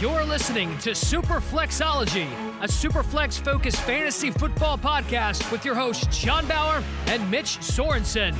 You're listening to Superflexology, a Superflex focused fantasy football podcast with your hosts, John Bauer and Mitch Sorensen.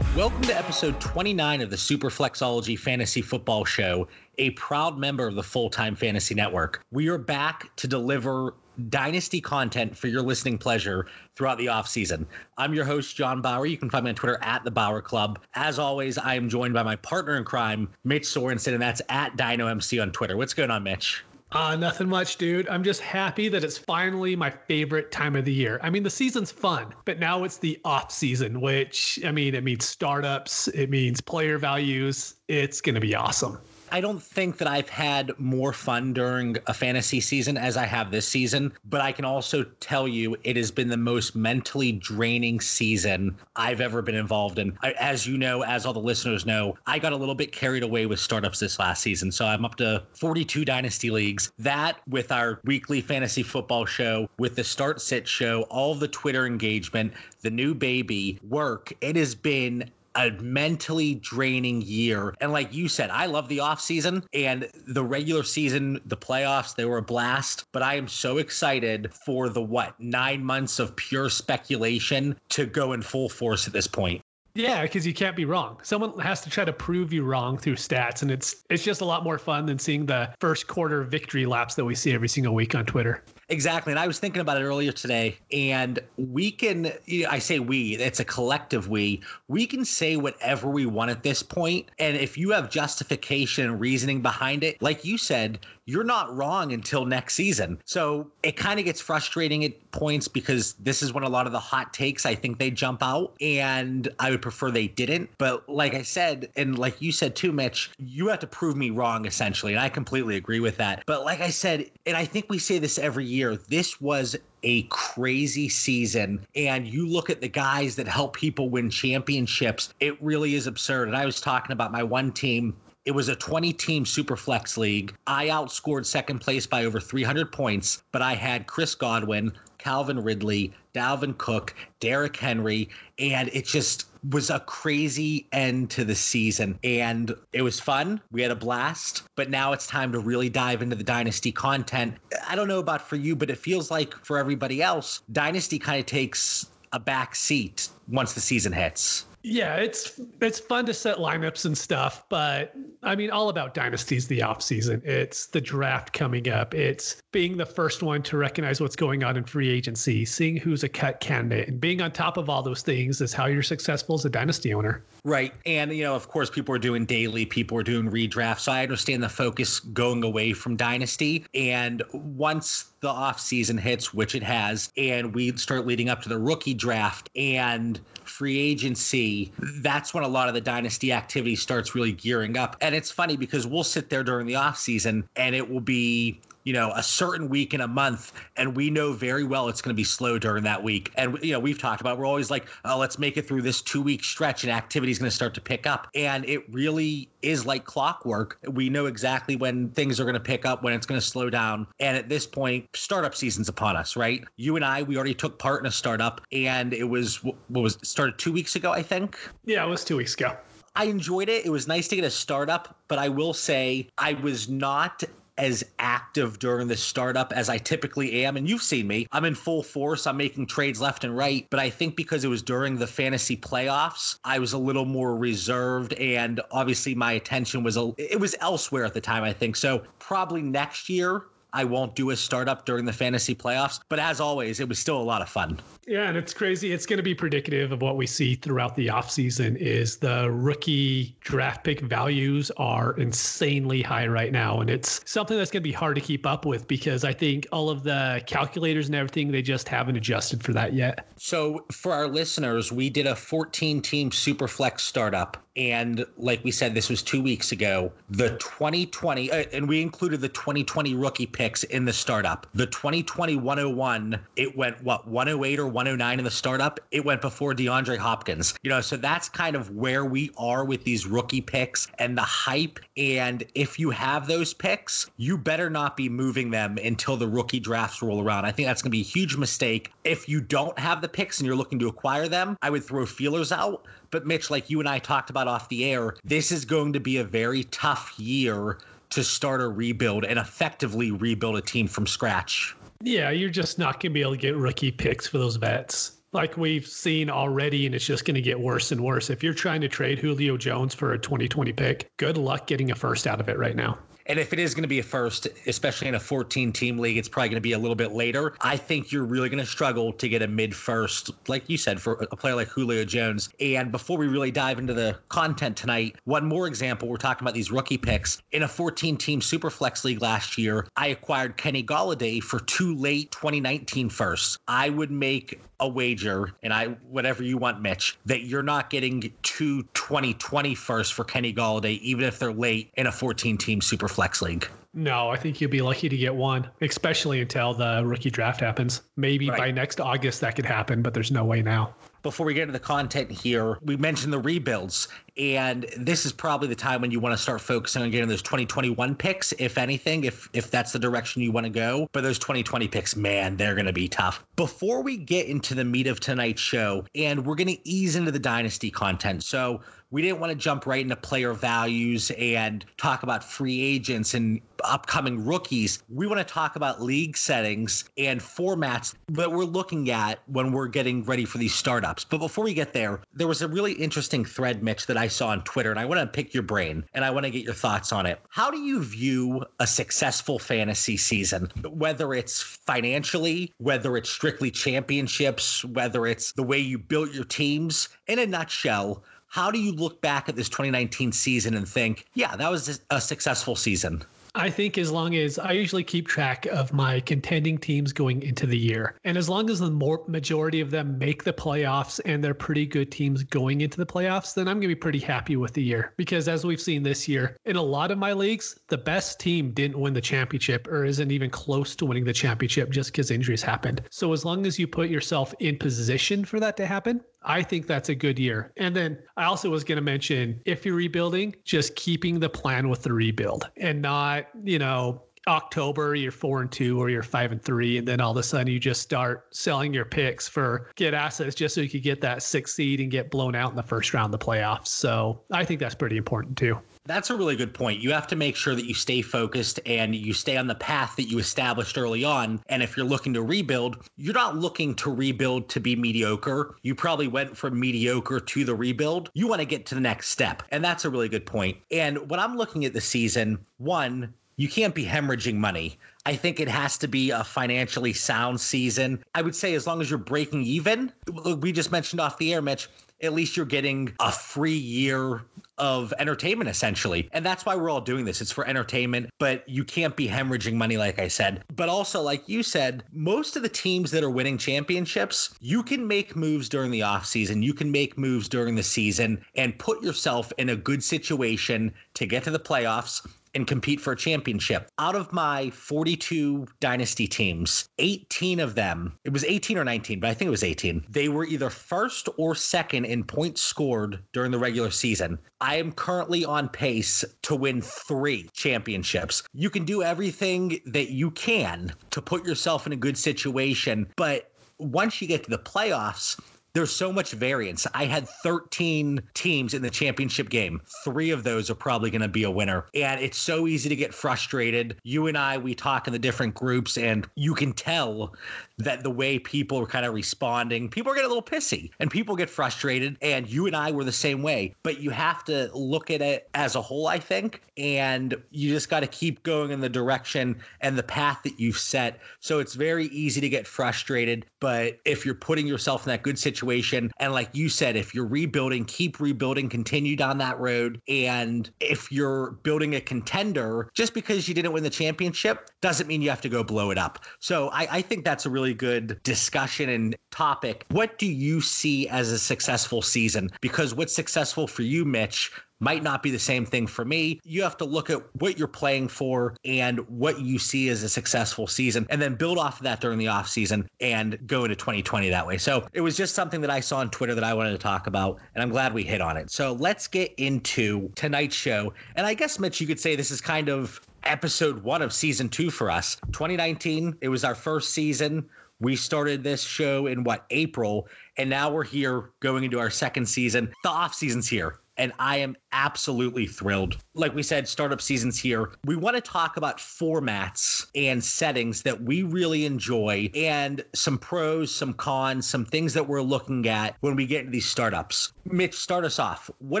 Welcome to episode 29 of the Superflexology Fantasy Football Show, a proud member of the Full Time Fantasy Network. We are back to deliver dynasty content for your listening pleasure throughout the offseason. I'm your host, John Bauer. You can find me on Twitter at the Bauer Club. As always, I am joined by my partner in crime, Mitch Sorensen, and that's at DynoMC on Twitter. What's going on, Mitch? Uh, nothing much, dude. I'm just happy that it's finally my favorite time of the year. I mean, the season's fun, but now it's the off season, which I mean, it means startups, it means player values. It's going to be awesome. I don't think that I've had more fun during a fantasy season as I have this season, but I can also tell you it has been the most mentally draining season I've ever been involved in. As you know, as all the listeners know, I got a little bit carried away with startups this last season. So I'm up to 42 dynasty leagues. That with our weekly fantasy football show, with the start sit show, all the Twitter engagement, the new baby work, it has been a mentally draining year. And like you said, I love the off season and the regular season, the playoffs, they were a blast. But I am so excited for the what, nine months of pure speculation to go in full force at this point. Yeah, because you can't be wrong. Someone has to try to prove you wrong through stats, and it's it's just a lot more fun than seeing the first quarter victory laps that we see every single week on Twitter. Exactly. And I was thinking about it earlier today. And we can, I say we, it's a collective we, we can say whatever we want at this point. And if you have justification and reasoning behind it, like you said, you're not wrong until next season. So it kind of gets frustrating at points because this is when a lot of the hot takes, I think they jump out. And I would prefer they didn't. But like I said, and like you said too, Mitch, you have to prove me wrong essentially. And I completely agree with that. But like I said, and I think we say this every year, this was a crazy season. And you look at the guys that help people win championships, it really is absurd. And I was talking about my one team it was a 20 team super flex league. I outscored second place by over 300 points, but I had Chris Godwin, Calvin Ridley, Dalvin Cook, Derrick Henry, and it just was a crazy end to the season. And it was fun. We had a blast, but now it's time to really dive into the Dynasty content. I don't know about for you, but it feels like for everybody else, Dynasty kind of takes a back seat once the season hits. Yeah, it's it's fun to set lineups and stuff, but I mean, all about dynasties the off season. It's the draft coming up. It's being the first one to recognize what's going on in free agency, seeing who's a cut candidate, and being on top of all those things is how you're successful as a dynasty owner. Right, and you know, of course, people are doing daily, people are doing redraft, so I understand the focus going away from dynasty. And once the off season hits, which it has, and we start leading up to the rookie draft and free agency, that's when a lot of the dynasty activity starts really gearing up. And it's funny because we'll sit there during the off season and it will be you know, a certain week in a month, and we know very well it's going to be slow during that week. And you know, we've talked about we're always like, oh, let's make it through this two week stretch, and activity is going to start to pick up. And it really is like clockwork. We know exactly when things are going to pick up, when it's going to slow down. And at this point, startup season's upon us, right? You and I, we already took part in a startup, and it was what was started two weeks ago, I think. Yeah, it was two weeks ago. I enjoyed it. It was nice to get a startup, but I will say I was not as active during the startup as I typically am. And you've seen me. I'm in full force. I'm making trades left and right. But I think because it was during the fantasy playoffs, I was a little more reserved. And obviously my attention was a, it was elsewhere at the time, I think. So probably next year I won't do a startup during the fantasy playoffs. But as always, it was still a lot of fun. Yeah, and it's crazy. It's going to be predictive of what we see throughout the offseason is the rookie draft pick values are insanely high right now. And it's something that's going to be hard to keep up with because I think all of the calculators and everything, they just haven't adjusted for that yet. So for our listeners, we did a 14 team super flex startup and like we said, this was two weeks ago. The 2020, uh, and we included the 2020 rookie picks in the startup. The 2020 101, it went what 108 or 109 in the startup. It went before DeAndre Hopkins. You know, so that's kind of where we are with these rookie picks and the hype. And if you have those picks, you better not be moving them until the rookie drafts roll around. I think that's going to be a huge mistake. If you don't have the picks and you're looking to acquire them, I would throw feelers out But Mitch, like you and I talked about off the air, this is going to be a very tough year to start a rebuild and effectively rebuild a team from scratch. Yeah, you're just not going to be able to get rookie picks for those vets like we've seen already, and it's just going to get worse and worse. If you're trying to trade Julio Jones for a 2020 pick, good luck getting a first out of it right now. And if it is going to be a first, especially in a 14 team league, it's probably going to be a little bit later. I think you're really going to struggle to get a mid first, like you said, for a player like Julio Jones. And before we really dive into the content tonight, one more example we're talking about these rookie picks. In a 14 team Superflex league last year, I acquired Kenny Golladay for two late 2019 firsts. I would make a wager, and I whatever you want, Mitch, that you're not getting two 2020 firsts for Kenny Golladay, even if they're late in a 14 team super flex league. No, I think you'll be lucky to get one, especially until the rookie draft happens. Maybe right. by next August that could happen, but there's no way now before we get into the content here, we mentioned the rebuilds. And this is probably the time when you want to start focusing on getting those 2021 picks, if anything, if if that's the direction you want to go. But those 2020 picks, man, they're going to be tough. Before we get into the meat of tonight's show, and we're going to ease into the dynasty content. So we didn't want to jump right into player values and talk about free agents and upcoming rookies. We want to talk about league settings and formats that we're looking at when we're getting ready for these startups. But before we get there, there was a really interesting thread, Mitch, that I saw on Twitter, and I want to pick your brain and I want to get your thoughts on it. How do you view a successful fantasy season, whether it's financially, whether it's strictly championships, whether it's the way you built your teams? In a nutshell, how do you look back at this 2019 season and think, yeah, that was a successful season? I think as long as I usually keep track of my contending teams going into the year, and as long as the more majority of them make the playoffs and they're pretty good teams going into the playoffs, then I'm going to be pretty happy with the year. Because as we've seen this year, in a lot of my leagues, the best team didn't win the championship or isn't even close to winning the championship just because injuries happened. So as long as you put yourself in position for that to happen, I think that's a good year. And then I also was going to mention if you're rebuilding, just keeping the plan with the rebuild and not, you know, October you're four and two or you're five and three, and then all of a sudden you just start selling your picks for get assets just so you could get that sixth seed and get blown out in the first round of the playoffs. So I think that's pretty important too. That's a really good point. You have to make sure that you stay focused and you stay on the path that you established early on. And if you're looking to rebuild, you're not looking to rebuild to be mediocre. You probably went from mediocre to the rebuild. You want to get to the next step. And that's a really good point. And when I'm looking at the season, one, you can't be hemorrhaging money. I think it has to be a financially sound season. I would say as long as you're breaking even, we just mentioned off the air, Mitch, at least you're getting a free year of entertainment essentially. And that's why we're all doing this. It's for entertainment, but you can't be hemorrhaging money like I said. But also like you said, most of the teams that are winning championships, you can make moves during the offseason. You can make moves during the season and put yourself in a good situation to get to the playoffs and compete for a championship. Out of my 42 dynasty teams, 18 of them, it was 18 or 19, but I think it was 18, they were either first or second in points scored during the regular season. I am currently on pace to win three championships. You can do everything that you can to put yourself in a good situation, but once you get to the playoffs, there's so much variance. I had 13 teams in the championship game. Three of those are probably going to be a winner. And it's so easy to get frustrated. You and I, we talk in the different groups, and you can tell that the way people are kind of responding, people are getting a little pissy and people get frustrated. And you and I were the same way. But you have to look at it as a whole, I think. And you just got to keep going in the direction and the path that you've set. So it's very easy to get frustrated. But if you're putting yourself in that good situation. And like you said, if you're rebuilding, keep rebuilding, continue down that road. And if you're building a contender, just because you didn't win the championship doesn't mean you have to go blow it up. So I, I think that's a really good discussion and topic. What do you see as a successful season? Because what's successful for you, Mitch, might not be the same thing for me. You have to look at what you're playing for and what you see as a successful season and then build off of that during the off season and go into 2020 that way. So it was just something that I saw on Twitter that I wanted to talk about and I'm glad we hit on it. So let's get into tonight's show. And I guess Mitch you could say this is kind of episode 1 of season 2 for us. 2019, it was our first season We started this show in what, April, and now we're here going into our second season. The off season's here and I am absolutely thrilled. Like we said, startup season's here. We want to talk about formats and settings that we really enjoy and some pros, some cons, some things that we're looking at when we get into these startups. Mitch, start us off. What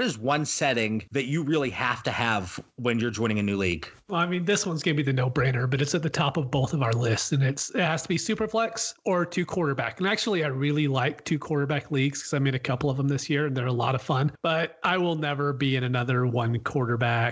is one setting that you really have to have when you're joining a new league? Well, I mean, this one's going to be the no brainer, but it's at the top of both of our lists, and it's it has to be Superflex or two quarterback. And actually, I really like two quarterback leagues because I made a couple of them this year, and they're a lot of fun. But I will never be in another one quarterback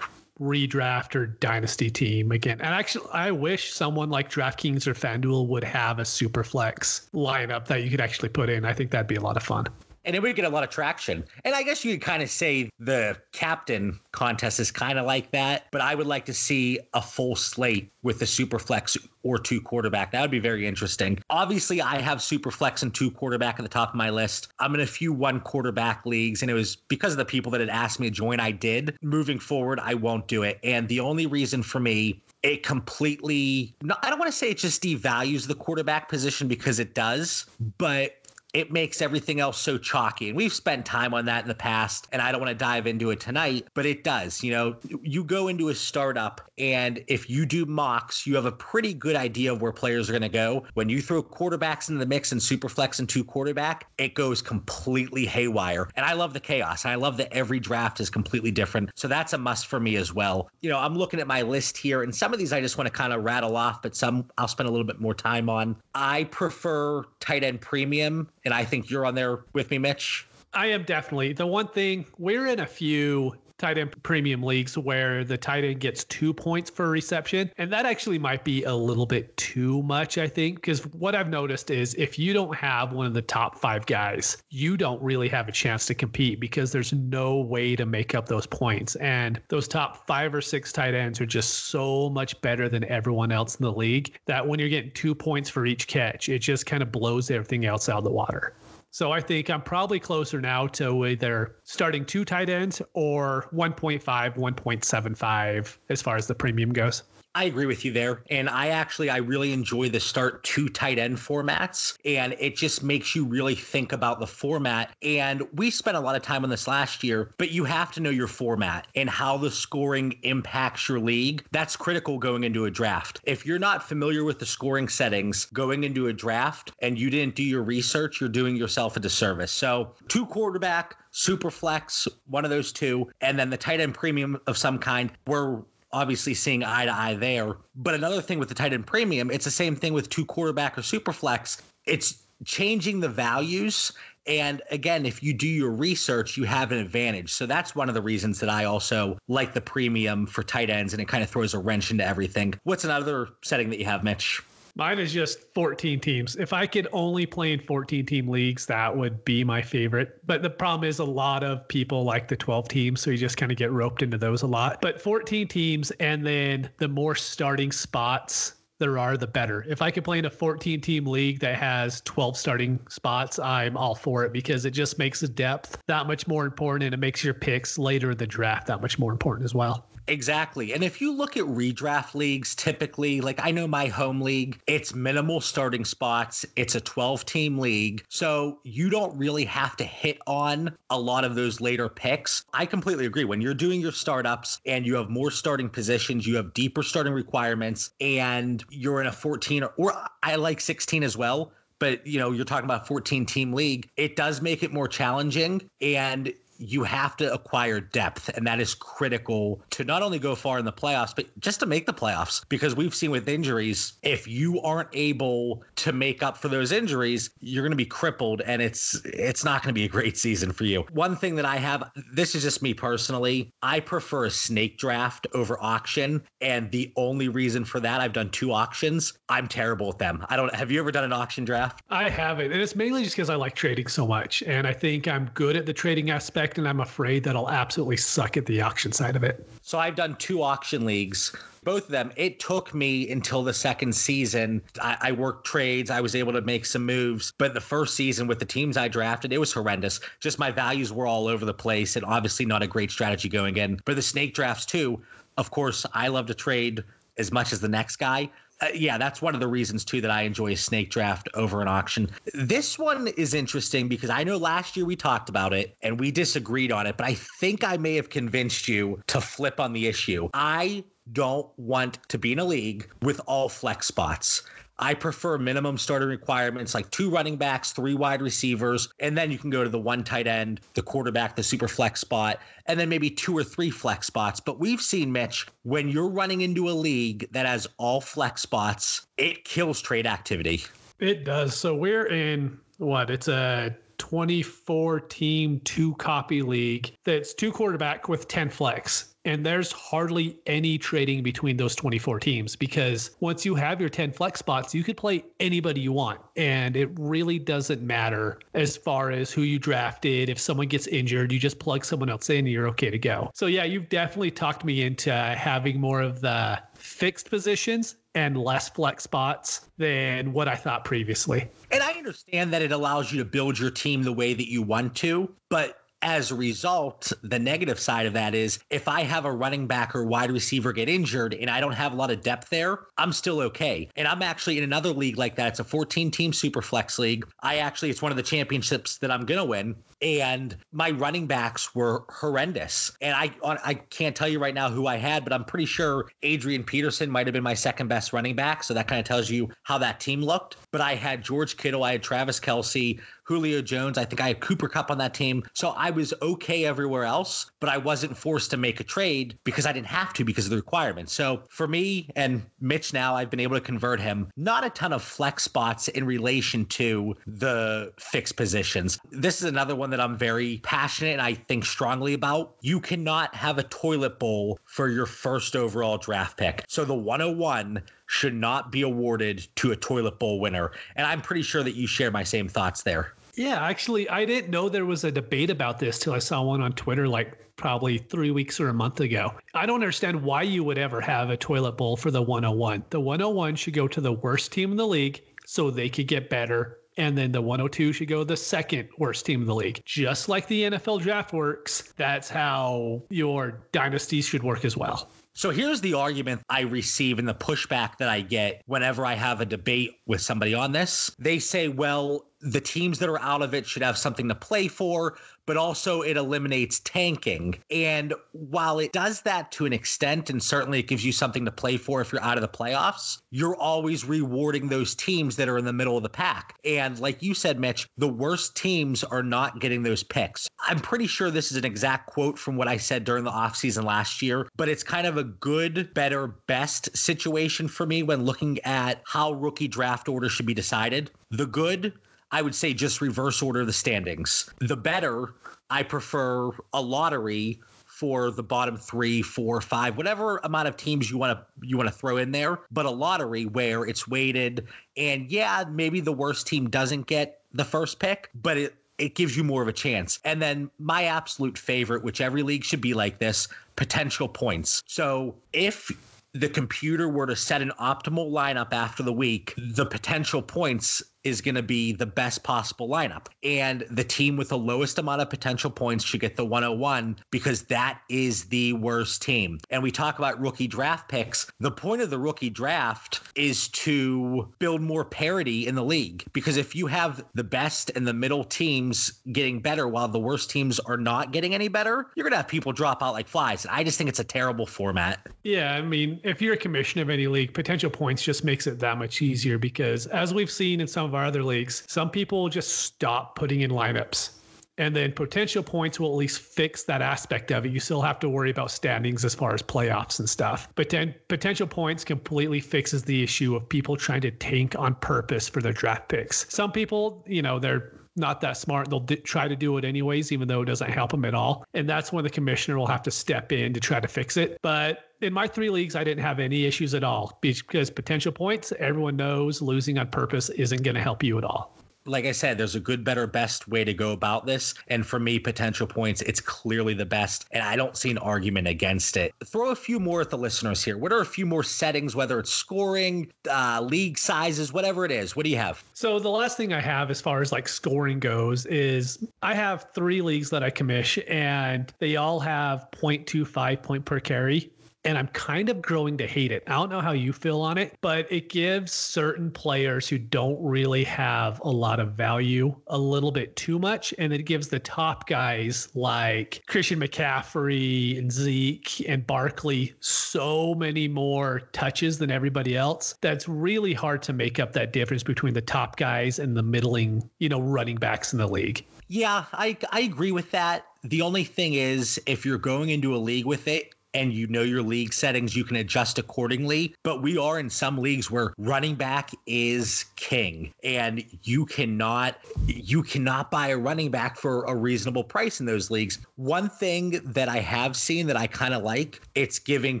redraft or dynasty team again. And actually, I wish someone like DraftKings or FanDuel would have a super flex lineup that you could actually put in. I think that'd be a lot of fun and it would get a lot of traction. And I guess you could kind of say the captain contest is kind of like that, but I would like to see a full slate with the super flex or two quarterback. That would be very interesting. Obviously, I have super flex and two quarterback at the top of my list. I'm in a few one quarterback leagues, and it was because of the people that had asked me to join, I did. Moving forward, I won't do it. And the only reason for me it completely I don't want to say it just devalues the quarterback position because it does, but it makes everything else so chalky. And we've spent time on that in the past, and I don't want to dive into it tonight, but it does. You know, you go into a startup, and if you do mocks, you have a pretty good idea of where players are going to go. When you throw quarterbacks into the mix and superflex and two quarterback, it goes completely haywire. And I love the chaos. And I love that every draft is completely different. So that's a must for me as well. You know, I'm looking at my list here, and some of these I just want to kind of rattle off, but some I'll spend a little bit more time on. I prefer tight end premium and I think you're on there with me, Mitch. I am definitely. The one thing we're in a few tight end premium leagues where the tight end gets two points for a reception. And that actually might be a little bit too much, I think, because what I've noticed is if you don't have one of the top five guys, you don't really have a chance to compete because there's no way to make up those points. And those top five or six tight ends are just so much better than everyone else in the league that when you're getting two points for each catch, it just kind of blows everything else out of the water. So I think I'm probably closer now to either starting two tight ends or 1.5, 1.75 as far as the premium goes. I agree with you there. And I actually, I really enjoy the start two tight end formats. And it just makes you really think about the format. And we spent a lot of time on this last year, but you have to know your format and how the scoring impacts your league. That's critical going into a draft. If you're not familiar with the scoring settings going into a draft and you didn't do your research, you're doing yourself a disservice. So, two quarterback, super flex, one of those two, and then the tight end premium of some kind. We're obviously seeing eye to eye there. But another thing with the tight end premium, it's the same thing with two quarterback or super flex. It's changing the values. And again, if you do your research, you have an advantage. So that's one of the reasons that I also like the premium for tight ends, and it kind of throws a wrench into everything. What's another setting that you have, Mitch? Mine is just 14 teams. If I could only play in 14 team leagues, that would be my favorite. But the problem is a lot of people like the 12 teams, so you just kind of get roped into those a lot. But 14 teams and then the more starting spots there are, the better. If I could play in a 14 team league that has 12 starting spots, I'm all for it because it just makes the depth that much more important and it makes your picks later in the draft that much more important as well. Exactly. And if you look at redraft leagues, typically, like I know my home league, it's minimal starting spots. It's a 12 team league. So you don't really have to hit on a lot of those later picks. I completely agree. When you're doing your startups and you have more starting positions, you have deeper starting requirements, and you're in a 14 or, or I like 16 as well but you know you're talking about 14 team league it does make it more challenging and you have to acquire depth, and that is critical to not only go far in the playoffs, but just to make the playoffs. Because we've seen with injuries, if you aren't able to make up for those injuries, you're going to be crippled, and it's it's not going to be a great season for you. One thing that I have, this is just me personally, I prefer a snake draft over auction, and the only reason for that, I've done two auctions. I'm terrible at them. I don't. Have you ever done an auction draft? I haven't, and it's mainly just because I like trading so much, and I think I'm good at the trading aspect and I'm afraid that I'll absolutely suck at the auction side of it. So I've done two auction leagues. Both of them, it took me until the second season. I, I worked trades. I was able to make some moves. But the first season with the teams I drafted, it was horrendous. Just my values were all over the place and obviously not a great strategy going in. But the snake drafts, too, of course, I love to trade as much as the next guy. Uh, yeah, that's one of the reasons too that I enjoy a snake draft over an auction. This one is interesting because I know last year we talked about it and we disagreed on it, but I think I may have convinced you to flip on the issue. I don't want to be in a league with all flex spots. I prefer minimum starting requirements like two running backs, three wide receivers, and then you can go to the one tight end, the quarterback, the super flex spot, and then maybe two or three flex spots. But we've seen, Mitch, when you're running into a league that has all flex spots, it kills trade activity. It does. So we're in what? It's a 24 team, two copy league that's two quarterback with 10 flex. And there's hardly any trading between those 24 teams because once you have your 10 flex spots, you could play anybody you want. And it really doesn't matter as far as who you drafted. If someone gets injured, you just plug someone else in and you're okay to go. So, yeah, you've definitely talked me into having more of the fixed positions and less flex spots than what I thought previously. And I understand that it allows you to build your team the way that you want to, but as a result, the negative side of that is if I have a running back or wide receiver get injured and I don't have a lot of depth there, I'm still okay. And I'm actually in another league like that. It's a 14 team super flex league. I actually, it's one of the championships that I'm going to win and my running backs were horrendous. And I I can't tell you right now who I had, but I'm pretty sure Adrian Peterson might have been my second best running back. So that kind of tells you how that team looked. But I had George Kittle, I had Travis Kelce, Julio Jones. I think I had Cooper Kupp on that team. So I was okay everywhere else, but I wasn't forced to make a trade because I didn't have to because of the requirements. So for me and Mitch now, I've been able to convert him. Not a ton of flex spots in relation to the fixed positions. This is another one that I'm very passionate and I think strongly about. You cannot have a toilet bowl for your first overall draft pick. So the 101 should not be awarded to a toilet bowl winner. And I'm pretty sure that you share my same thoughts there. Yeah, actually, I didn't know there was a debate about this till I saw one on Twitter like probably three weeks or a month ago. I don't understand why you would ever have a toilet bowl for the 101. The 101 should go to the worst team in the league so they could get better and then the 102 should go the second worst team in the league. Just like the NFL draft works, that's how your dynasties should work as well. So here's the argument I receive and the pushback that I get whenever I have a debate with somebody on this. They say, well, the teams that are out of it should have something to play for but also it eliminates tanking. And while it does that to an extent, and certainly it gives you something to play for if you're out of the playoffs, you're always rewarding those teams that are in the middle of the pack. And like you said, Mitch, the worst teams are not getting those picks. I'm pretty sure this is an exact quote from what I said during the offseason last year, but it's kind of a good, better, best situation for me when looking at how rookie draft order should be decided. The good I would say just reverse order the standings. The better, I prefer a lottery for the bottom three, four, five, whatever amount of teams you want to you want to throw in there, but a lottery where it's weighted. And yeah, maybe the worst team doesn't get the first pick, but it it gives you more of a chance. And then my absolute favorite, which every league should be like this, potential points. So if the computer were to set an optimal lineup after the week, the potential points is going to be the best possible lineup. And the team with the lowest amount of potential points should get the 101 because that is the worst team. And we talk about rookie draft picks. The point of the rookie draft is to build more parity in the league because if you have the best and the middle teams getting better while the worst teams are not getting any better, you're going to have people drop out like flies. I just think it's a terrible format. Yeah. I mean, if you're a commissioner of any league, potential points just makes it that much easier because as we've seen in some of our other leagues, some people just stop putting in lineups. And then potential points will at least fix that aspect of it. You still have to worry about standings as far as playoffs and stuff. But then potential points completely fixes the issue of people trying to tank on purpose for their draft picks. Some people, you know, they're not that smart. They'll d- try to do it anyways, even though it doesn't help them at all. And that's when the commissioner will have to step in to try to fix it. But in my three leagues, I didn't have any issues at all because potential points, everyone knows losing on purpose isn't going to help you at all like I said, there's a good, better, best way to go about this. And for me, potential points, it's clearly the best. And I don't see an argument against it. Throw a few more at the listeners here. What are a few more settings, whether it's scoring, uh, league sizes, whatever it is? What do you have? So the last thing I have as far as like scoring goes is I have three leagues that I commish and they all have 0.25 point per carry and I'm kind of growing to hate it. I don't know how you feel on it, but it gives certain players who don't really have a lot of value a little bit too much. And it gives the top guys like Christian McCaffrey and Zeke and Barkley so many more touches than everybody else. That's really hard to make up that difference between the top guys and the middling, you know, running backs in the league. Yeah, I I agree with that. The only thing is if you're going into a league with it, and you know your league settings, you can adjust accordingly. But we are in some leagues where running back is king, and you cannot you cannot buy a running back for a reasonable price in those leagues. One thing that I have seen that I kind of like, it's giving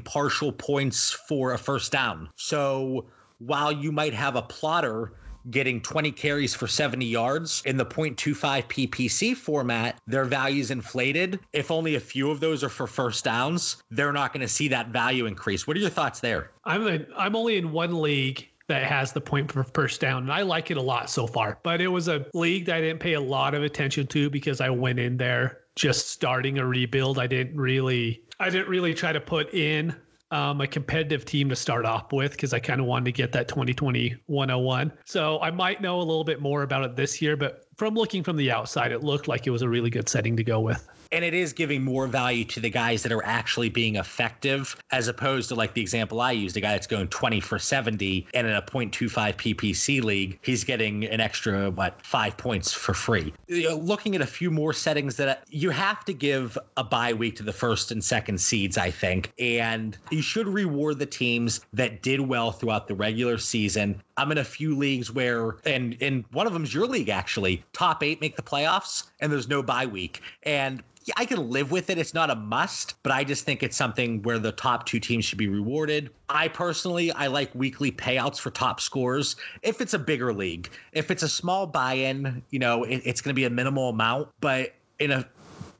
partial points for a first down. So while you might have a plotter getting 20 carries for 70 yards in the 0.25 PPC format, their value's inflated. If only a few of those are for first downs, they're not going to see that value increase. What are your thoughts there? I'm I'm only in one league that has the point for first down. And I like it a lot so far. But it was a league that I didn't pay a lot of attention to because I went in there just starting a rebuild. I didn't really I didn't really try to put in um, a competitive team to start off with because I kind of wanted to get that 2020 101. So I might know a little bit more about it this year, but from looking from the outside, it looked like it was a really good setting to go with and it is giving more value to the guys that are actually being effective as opposed to like the example I used, a guy that's going 20 for 70 and in a 0.25 PPC league, he's getting an extra what five points for free. You know, looking at a few more settings that uh, you have to give a bye week to the first and second seeds, I think, and you should reward the teams that did well throughout the regular season. I'm in a few leagues where, and in one of them is your league actually, top eight make the playoffs, and there's no bye week, and I can live with it. It's not a must, but I just think it's something where the top two teams should be rewarded. I personally, I like weekly payouts for top scores. If it's a bigger league, if it's a small buy-in, you know, it, it's going to be a minimal amount. But in a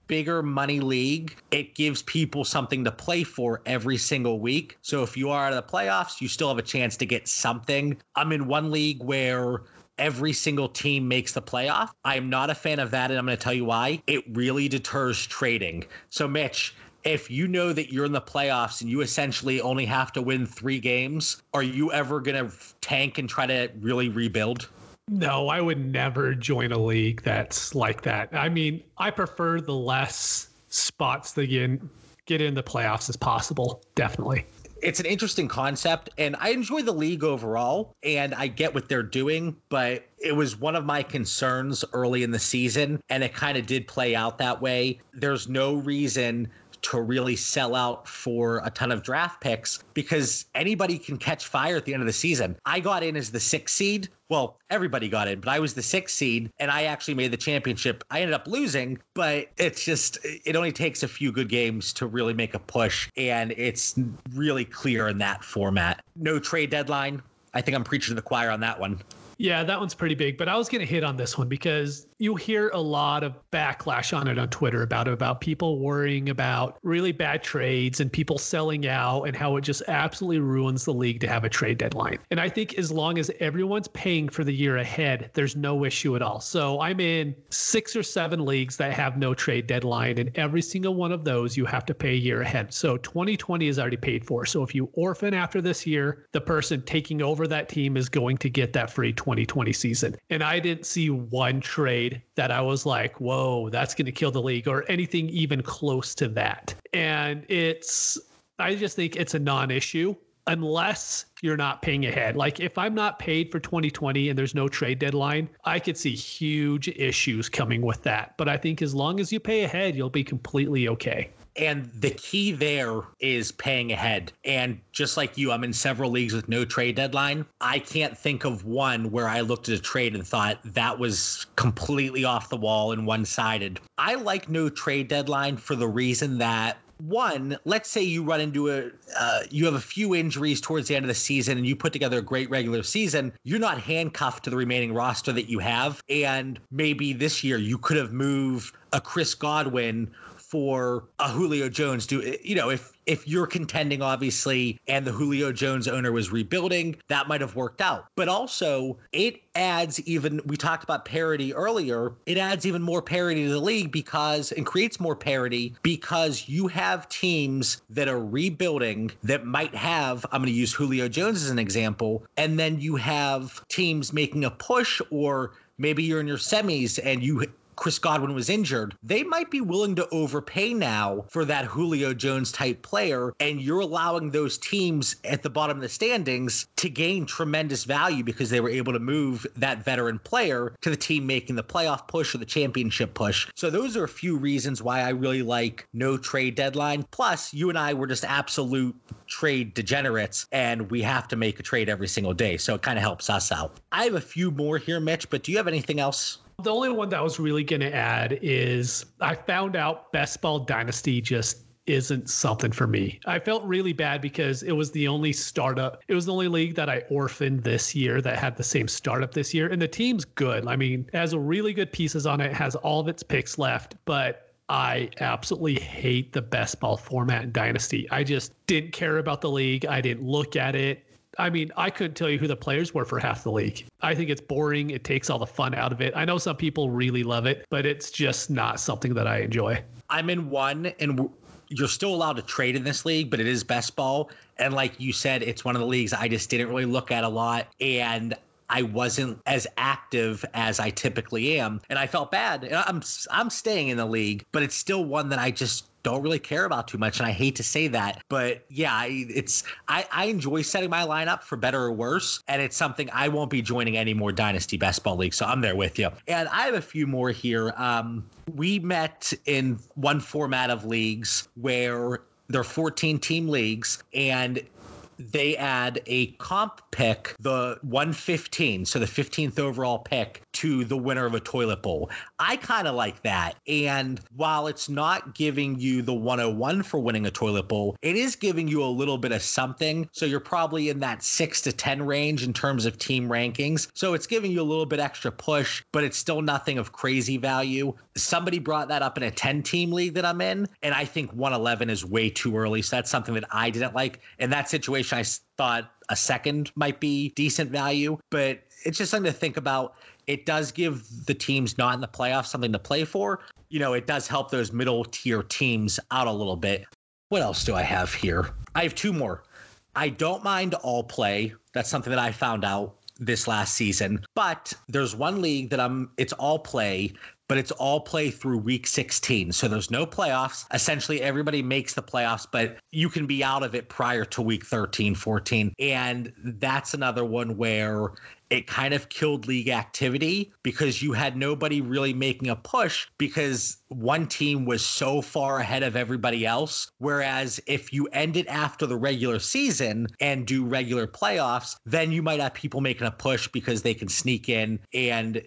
bigger money league, it gives people something to play for every single week. So if you are out of the playoffs, you still have a chance to get something. I'm in one league where every single team makes the playoff. I am not a fan of that, and I'm going to tell you why. It really deters trading. So, Mitch, if you know that you're in the playoffs and you essentially only have to win three games, are you ever going to tank and try to really rebuild? No, I would never join a league that's like that. I mean, I prefer the less spots to get, get in the playoffs as possible. Definitely it's an interesting concept and I enjoy the league overall and I get what they're doing, but it was one of my concerns early in the season and it kind of did play out that way. There's no reason to really sell out for a ton of draft picks because anybody can catch fire at the end of the season. I got in as the sixth seed. Well, everybody got in, but I was the sixth seed and I actually made the championship. I ended up losing, but it's just, it only takes a few good games to really make a push. And it's really clear in that format. No trade deadline. I think I'm preaching to the choir on that one. Yeah, that one's pretty big, but I was going to hit on this one because you hear a lot of backlash on it on Twitter about about people worrying about really bad trades and people selling out and how it just absolutely ruins the league to have a trade deadline. And I think as long as everyone's paying for the year ahead, there's no issue at all. So I'm in six or seven leagues that have no trade deadline, and every single one of those you have to pay a year ahead. So 2020 is already paid for. So if you orphan after this year, the person taking over that team is going to get that free 2020 season. And I didn't see one trade trade that I was like, whoa, that's going to kill the league or anything even close to that. And it's, I just think it's a non issue unless you're not paying ahead. Like if I'm not paid for 2020 and there's no trade deadline, I could see huge issues coming with that. But I think as long as you pay ahead, you'll be completely okay. And the key there is paying ahead. And just like you, I'm in several leagues with no trade deadline. I can't think of one where I looked at a trade and thought that was completely off the wall and one sided. I like no trade deadline for the reason that one, let's say you run into a, uh, you have a few injuries towards the end of the season and you put together a great regular season, you're not handcuffed to the remaining roster that you have. And maybe this year you could have moved a Chris Godwin for a Julio Jones. Do you know if if you're contending, obviously, and the Julio Jones owner was rebuilding, that might have worked out. But also, it adds even, we talked about parity earlier, it adds even more parity to the league because, and creates more parity because you have teams that are rebuilding that might have, I'm going to use Julio Jones as an example, and then you have teams making a push or maybe you're in your semis and you Chris Godwin was injured, they might be willing to overpay now for that Julio Jones type player. And you're allowing those teams at the bottom of the standings to gain tremendous value because they were able to move that veteran player to the team making the playoff push or the championship push. So those are a few reasons why I really like no trade deadline. Plus, you and I were just absolute trade degenerates and we have to make a trade every single day. So it kind of helps us out. I have a few more here, Mitch, but do you have anything else? The only one that I was really going to add is I found out Best Ball Dynasty just isn't something for me. I felt really bad because it was the only startup. It was the only league that I orphaned this year that had the same startup this year. And the team's good. I mean, has really good pieces on it, has all of its picks left, but I absolutely hate the best ball format in Dynasty. I just didn't care about the league. I didn't look at it. I mean, I couldn't tell you who the players were for half the league. I think it's boring. It takes all the fun out of it. I know some people really love it, but it's just not something that I enjoy. I'm in one, and you're still allowed to trade in this league, but it is best ball. And like you said, it's one of the leagues I just didn't really look at a lot. And I wasn't as active as I typically am, and I felt bad. I'm I'm staying in the league, but it's still one that I just don't really care about too much and i hate to say that but yeah it's I, I enjoy setting my lineup for better or worse and it's something i won't be joining any more dynasty best ball leagues so i'm there with you. And i have a few more here. Um, we met in one format of leagues where there are 14 team leagues and they add a comp pick, the 115, so the 15th overall pick, to the winner of a toilet bowl. I kind of like that. And while it's not giving you the 101 for winning a toilet bowl, it is giving you a little bit of something. So you're probably in that six to 10 range in terms of team rankings. So it's giving you a little bit extra push, but it's still nothing of crazy value. Somebody brought that up in a 10 team league that I'm in, and I think 111 is way too early. So that's something that I didn't like. In that situation, I thought a second might be decent value, but it's just something to think about. It does give the teams not in the playoffs something to play for. You know, it does help those middle tier teams out a little bit. What else do I have here? I have two more. I don't mind all play. That's something that I found out this last season. But there's one league that I'm it's all play but it's all play through week 16. So there's no playoffs. Essentially, everybody makes the playoffs, but you can be out of it prior to week 13, 14. And that's another one where it kind of killed league activity because you had nobody really making a push because one team was so far ahead of everybody else. Whereas if you end it after the regular season and do regular playoffs, then you might have people making a push because they can sneak in and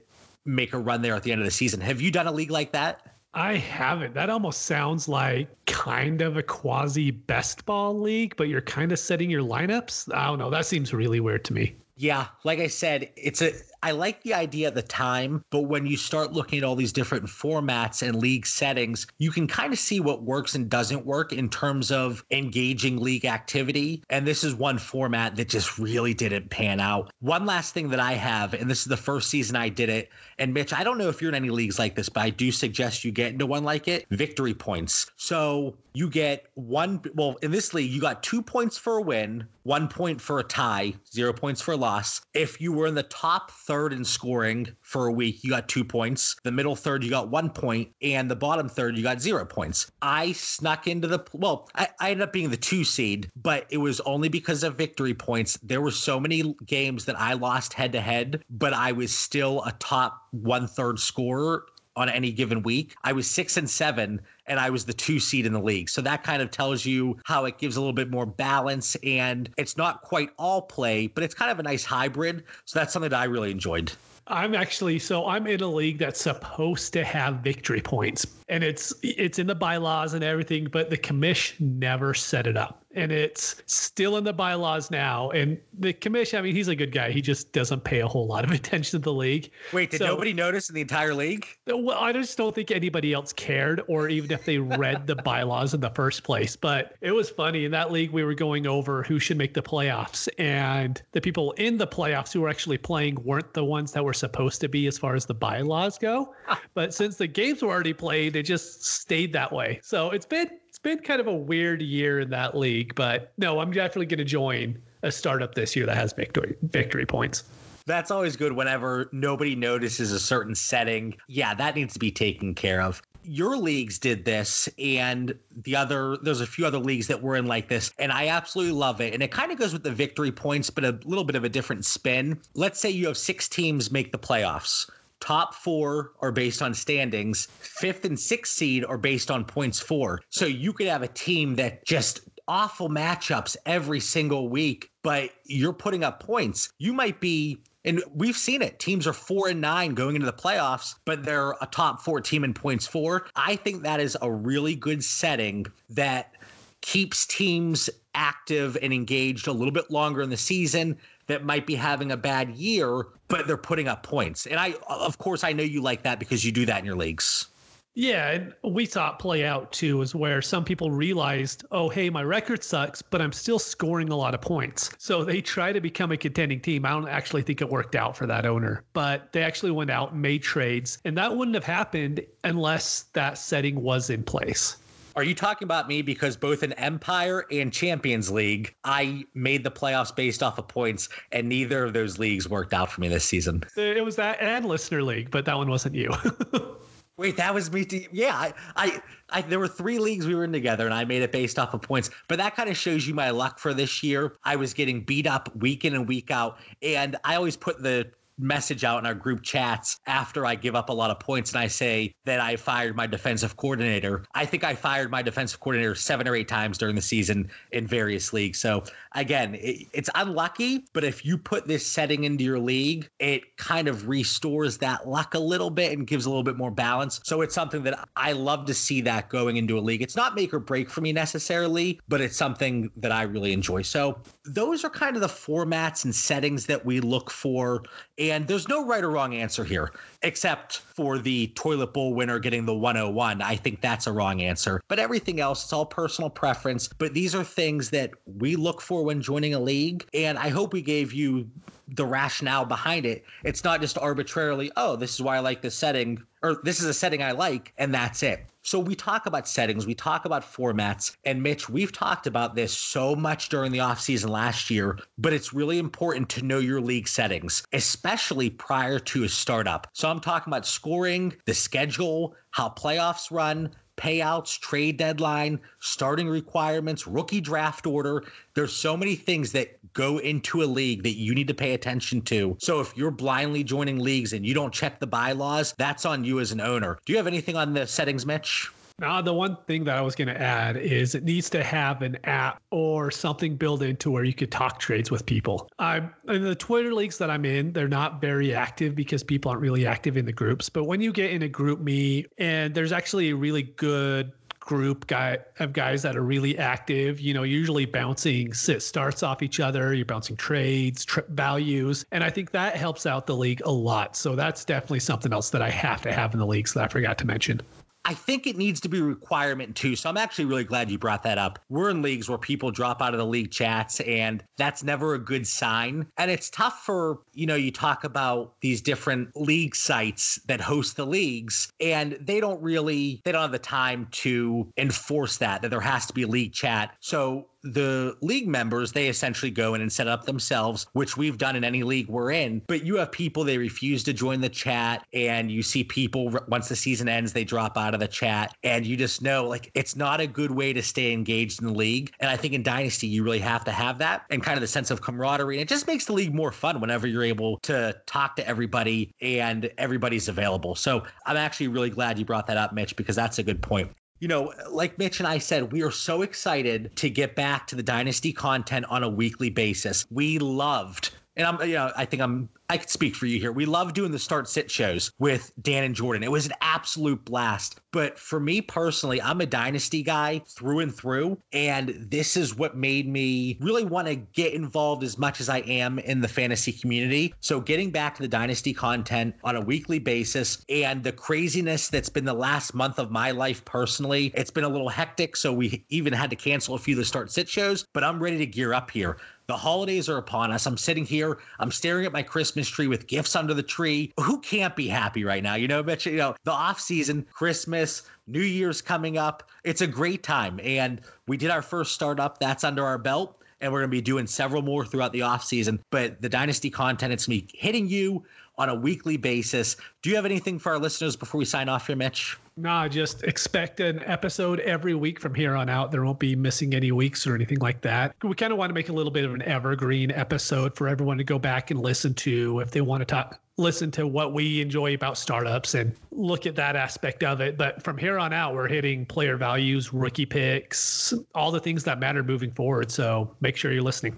make a run there at the end of the season. Have you done a league like that? I haven't. That almost sounds like kind of a quasi best ball league, but you're kind of setting your lineups. I don't know. That seems really weird to me. Yeah, like I said, it's a I like the idea at the time, but when you start looking at all these different formats and league settings, you can kind of see what works and doesn't work in terms of engaging league activity. And this is one format that just really didn't pan out. One last thing that I have, and this is the first season I did it. And Mitch, I don't know if you're in any leagues like this, but I do suggest you get into one like it victory points. So you get one, well, in this league, you got two points for a win, one point for a tie, zero points for a loss. If you were in the top third in scoring for a week, you got two points. The middle third, you got one point, and the bottom third, you got zero points. I snuck into the well, I, I ended up being the two seed, but it was only because of victory points. There were so many games that I lost head to head, but I was still a top one third scorer on any given week. I was six and seven, and I was the two seed in the league. So that kind of tells you how it gives a little bit more balance. And it's not quite all play, but it's kind of a nice hybrid. So that's something that I really enjoyed. I'm actually so I'm in a league that's supposed to have victory points and it's it's in the bylaws and everything but the commish never set it up. And it's still in the bylaws now. And the commission, I mean, he's a good guy. He just doesn't pay a whole lot of attention to the league. Wait, did so, nobody notice in the entire league? Well, I just don't think anybody else cared, or even if they read the bylaws in the first place. But it was funny in that league. We were going over who should make the playoffs, and the people in the playoffs who were actually playing weren't the ones that were supposed to be as far as the bylaws go. but since the games were already played, it just stayed that way. So it's been been kind of a weird year in that league, but no, I'm definitely going to join a startup this year that has victory victory points. That's always good whenever nobody notices a certain setting. Yeah, that needs to be taken care of your leagues did this and the other there's a few other leagues that were in like this and i absolutely love it and it kind of goes with the victory points but a little bit of a different spin let's say you have six teams make the playoffs top four are based on standings fifth and sixth seed are based on points for. so you could have a team that just awful matchups every single week but you're putting up points you might be and we've seen it. Teams are four and nine going into the playoffs, but they're a top four team in points for. I think that is a really good setting that keeps teams active and engaged a little bit longer in the season that might be having a bad year, but they're putting up points. And I, of course, I know you like that because you do that in your leagues. Yeah, and we saw it play out too, is where some people realized, oh, hey, my record sucks, but I'm still scoring a lot of points. So they try to become a contending team. I don't actually think it worked out for that owner, but they actually went out and made trades. And that wouldn't have happened unless that setting was in place. Are you talking about me because both in Empire and Champions League, I made the playoffs based off of points, and neither of those leagues worked out for me this season? It was that and Listener League, but that one wasn't you. Wait, that was me. Too. Yeah, I, I, I, there were three leagues we were in together, and I made it based off of points. But that kind of shows you my luck for this year. I was getting beat up week in and week out, and I always put the message out in our group chats after I give up a lot of points and I say that I fired my defensive coordinator. I think I fired my defensive coordinator seven or eight times during the season in various leagues. So again, it, it's unlucky, but if you put this setting into your league, it kind of restores that luck a little bit and gives a little bit more balance. So it's something that I love to see that going into a league. It's not make or break for me necessarily, but it's something that I really enjoy. So those are kind of the formats and settings that we look for. And there's no right or wrong answer here, except for the toilet bowl winner getting the 101. I think that's a wrong answer. But everything else, it's all personal preference. But these are things that we look for when joining a league. And I hope we gave you the rationale behind it. It's not just arbitrarily, oh, this is why I like this setting, or this is a setting I like, and that's it. So we talk about settings, we talk about formats, and Mitch, we've talked about this so much during the offseason last year, but it's really important to know your league settings, especially prior to a startup. So I'm talking about scoring, the schedule, how playoffs run, payouts, trade deadline, starting requirements, rookie draft order. There's so many things that go into a league that you need to pay attention to. So if you're blindly joining leagues and you don't check the bylaws, that's on you as an owner. Do you have anything on the settings, Mitch? Now, the one thing that I was going to add is it needs to have an app or something built into where you could talk trades with people. I'm in the Twitter leagues that I'm in, they're not very active because people aren't really active in the groups. But when you get in a GroupMe and there's actually a really good group guy of guys that are really active you know usually bouncing sit starts off each other you're bouncing trades trip values and i think that helps out the league a lot so that's definitely something else that i have to have in the leagues that i forgot to mention I think it needs to be a requirement too. So I'm actually really glad you brought that up. We're in leagues where people drop out of the league chats, and that's never a good sign. And it's tough for, you know, you talk about these different league sites that host the leagues, and they don't really, they don't have the time to enforce that, that there has to be league chat. So the league members they essentially go in and set up themselves which we've done in any league we're in. But you have people they refuse to join the chat and you see people once the season ends they drop out of the chat and you just know like it's not a good way to stay engaged in the league. And i think in dynasty you really have to have that and kind of the sense of camaraderie. And it just makes the league more fun whenever you're able to talk to everybody and everybody's available. So i'm actually really glad you brought that up mitch because that's a good point you know, like Mitch and I said, we are so excited to get back to the Dynasty content on a weekly basis. We loved and I'm, you know, I think I'm I could speak for you here. We love doing the start sit shows with Dan and Jordan. It was an absolute blast. But for me personally, I'm a dynasty guy through and through. And this is what made me really want to get involved as much as I am in the fantasy community. So getting back to the dynasty content on a weekly basis and the craziness that's been the last month of my life personally, it's been a little hectic. So we even had to cancel a few of the start sit shows, but I'm ready to gear up here. The holidays are upon us. I'm sitting here, I'm staring at my Christmas tree with gifts under the tree. Who can't be happy right now? You know, but you know, the off season, Christmas, New Year's coming up. It's a great time. And we did our first startup. That's under our belt. And we're going to be doing several more throughout the off season. But the Dynasty content, it's me hitting you on a weekly basis. Do you have anything for our listeners before we sign off here, Mitch? Nah, just expect an episode every week from here on out. There won't be missing any weeks or anything like that. We kind of want to make a little bit of an evergreen episode for everyone to go back and listen to if they want to talk listen to what we enjoy about startups and look at that aspect of it. But from here on out, we're hitting player values, rookie picks, all the things that matter moving forward. So make sure you're listening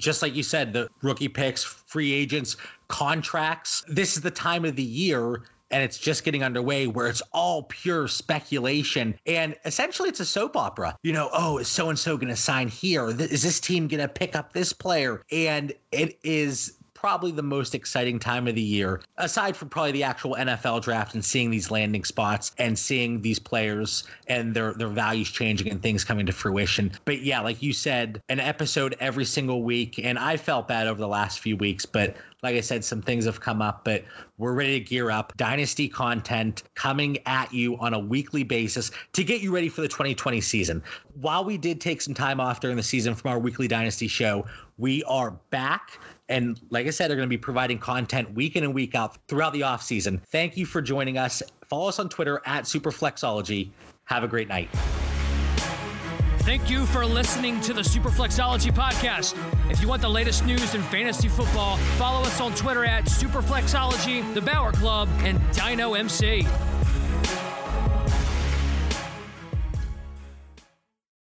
just like you said, the rookie picks, free agents, contracts. This is the time of the year and it's just getting underway where it's all pure speculation and essentially it's a soap opera you know oh is so and so going to sign here is this team going to pick up this player and it is probably the most exciting time of the year, aside from probably the actual NFL draft and seeing these landing spots and seeing these players and their their values changing and things coming to fruition. But yeah, like you said, an episode every single week. And I felt bad over the last few weeks, but like I said, some things have come up, but we're ready to gear up. Dynasty content coming at you on a weekly basis to get you ready for the 2020 season. While we did take some time off during the season from our weekly Dynasty show, we are back and like I said, they're going to be providing content week in and week out throughout the off season. Thank you for joining us. Follow us on Twitter at Superflexology. Have a great night. Thank you for listening to the Superflexology podcast. If you want the latest news in fantasy football, follow us on Twitter at Superflexology, The Bauer Club, and DynoMC.